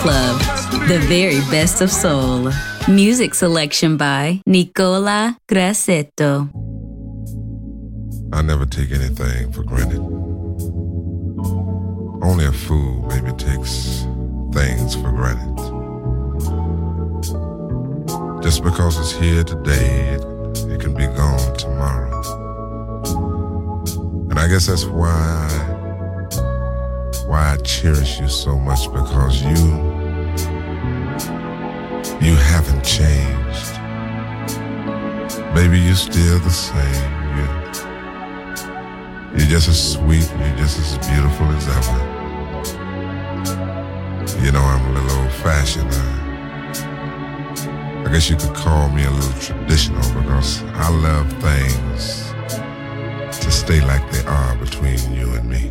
Club, the very best of soul. Music selection by Nicola Grassetto. I never take anything for granted. Only a fool maybe takes things for granted. Just because it's here today, it, it can be gone tomorrow. And I guess that's why why I cherish you so much because you you haven't changed. Baby, you're still the same. You you're just as sweet, you're just as beautiful as ever. You know, I'm a little old fashioned. Uh, I guess you could call me a little traditional because I love things to stay like they are between you and me.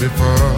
Before.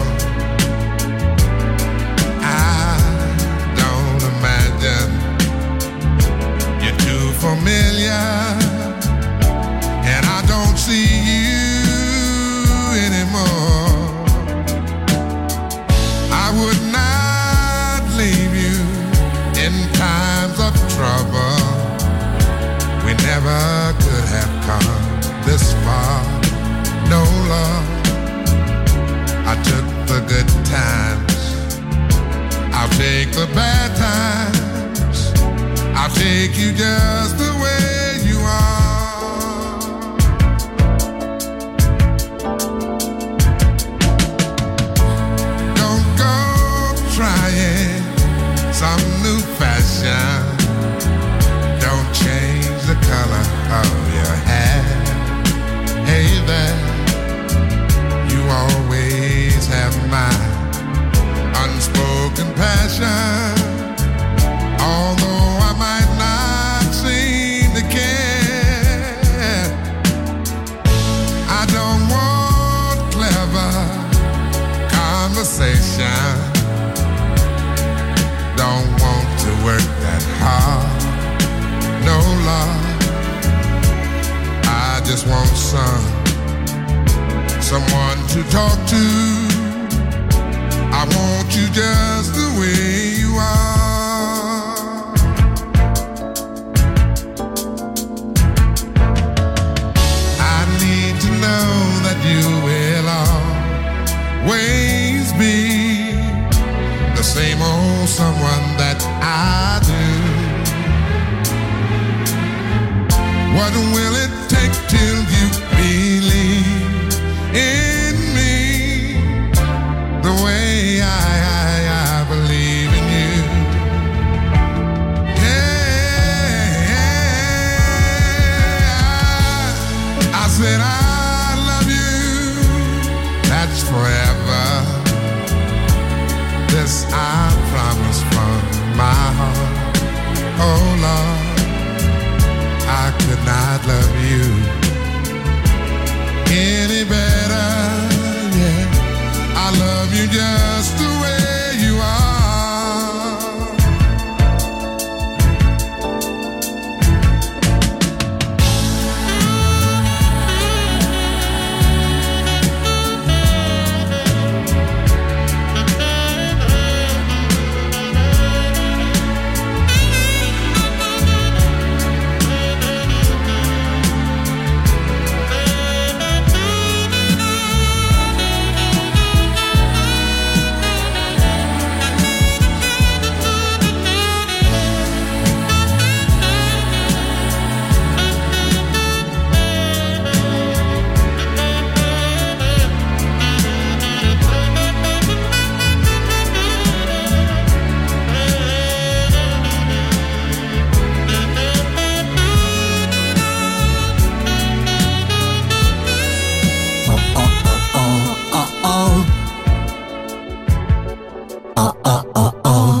That I I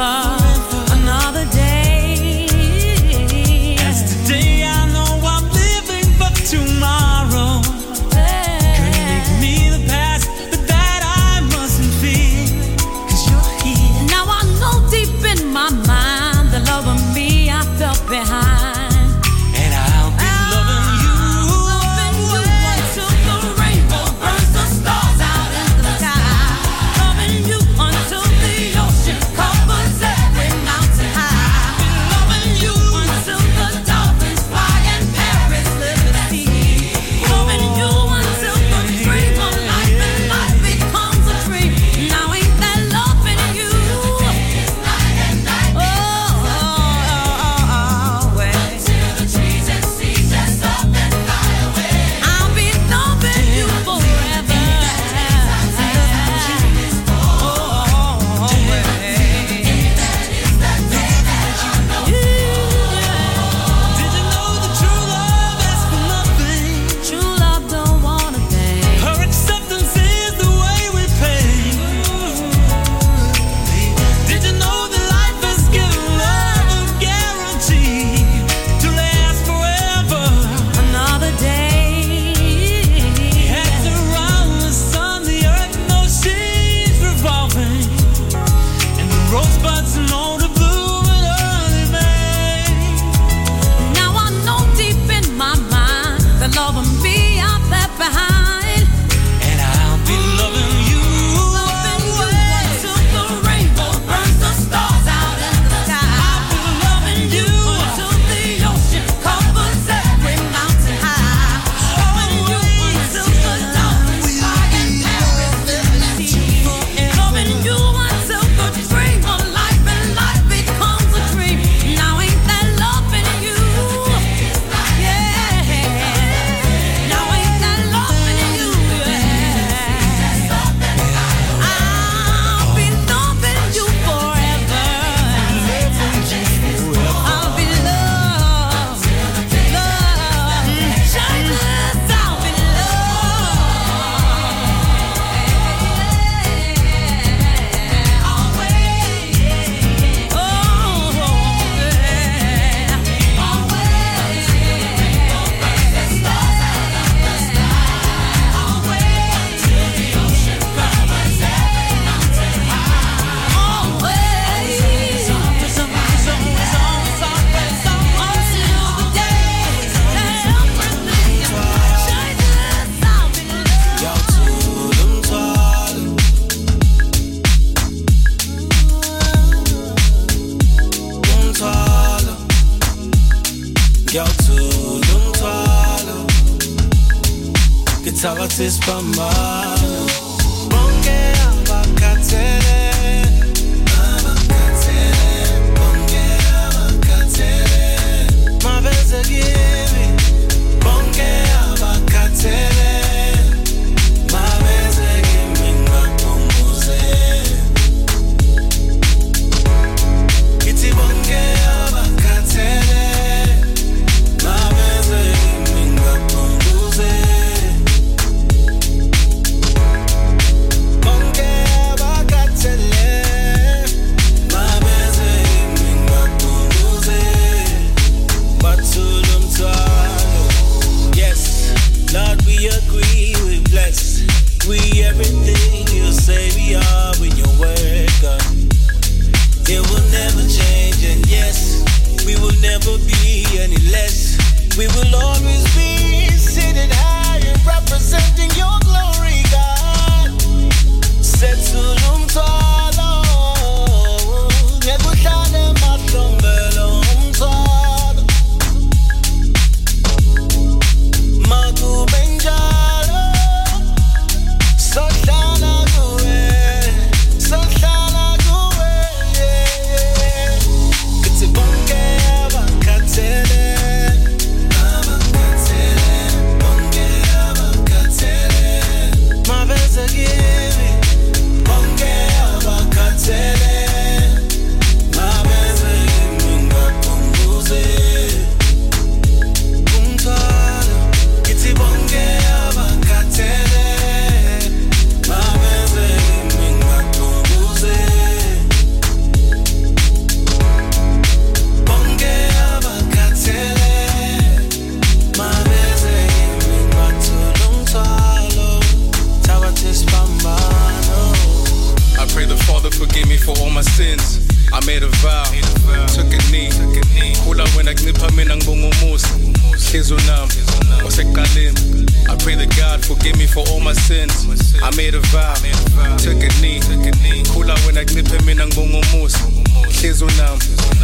sun.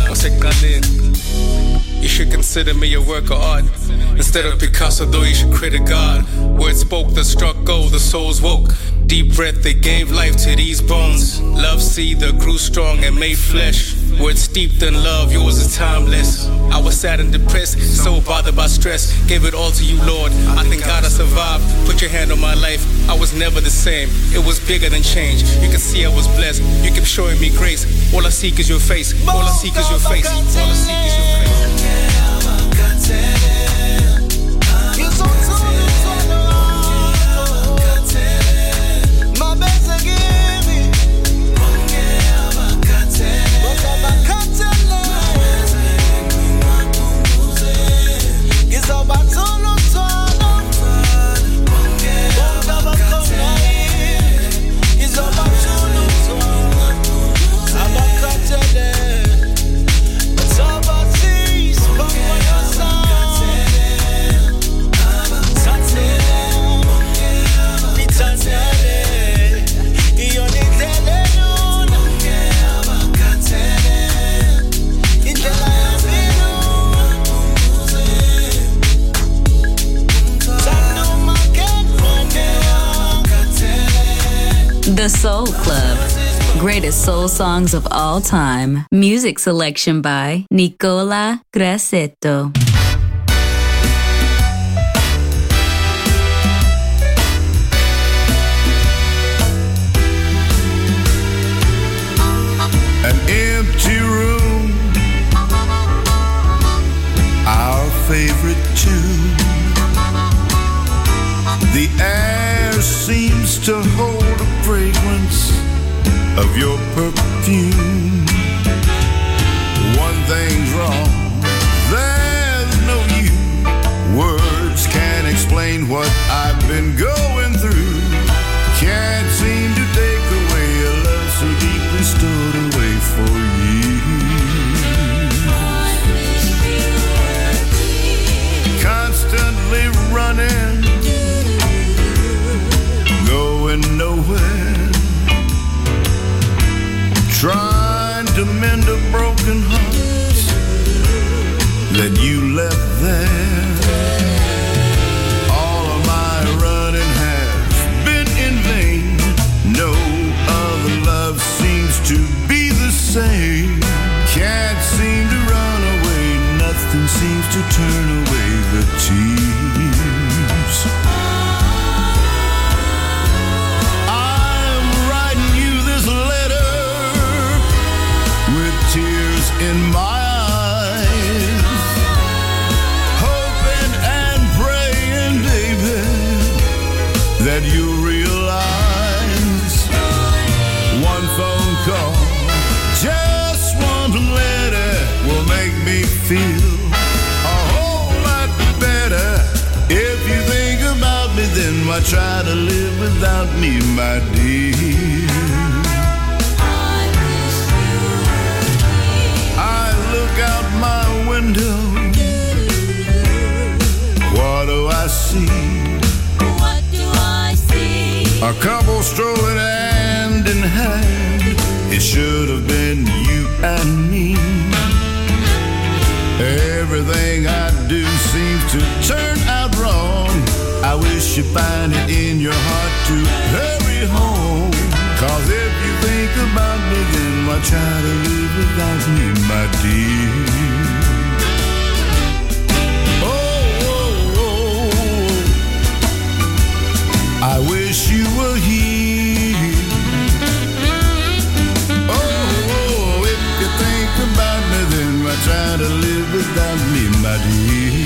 Wasekuqaleni. You should consider me a work of art. Instead of Picasso, though, you should credit God. Words spoke that struck gold, the souls woke. Deep breath that gave life to these bones. Love seed that grew strong and made flesh. Words steeped in love, yours is timeless. I was sad and depressed, so bothered by stress. Gave it all to you, Lord. I thank God I survived. Put your hand on my life. I was never the same. It was bigger than change. You can see I was blessed. You kept showing me grace. All I seek is your face. All I seek is your face. All I seek is your face. so by tonight. The Soul Club. Greatest soul songs of all time. Music selection by Nicola Grassetto. An empty room, our favorite tune. The air seems to hold of your perfume. to turn. try to live without me, my dear. I, look out my window. What do I see? What do I see? A couple strolling hand in hand. It should have been you and me. you find it in your heart to hurry home. Cause if you think about me, then why try to live without me, my dear? Oh. oh, oh. I wish you were here. Oh, oh, if you think about me, then why try to live without me, my dear?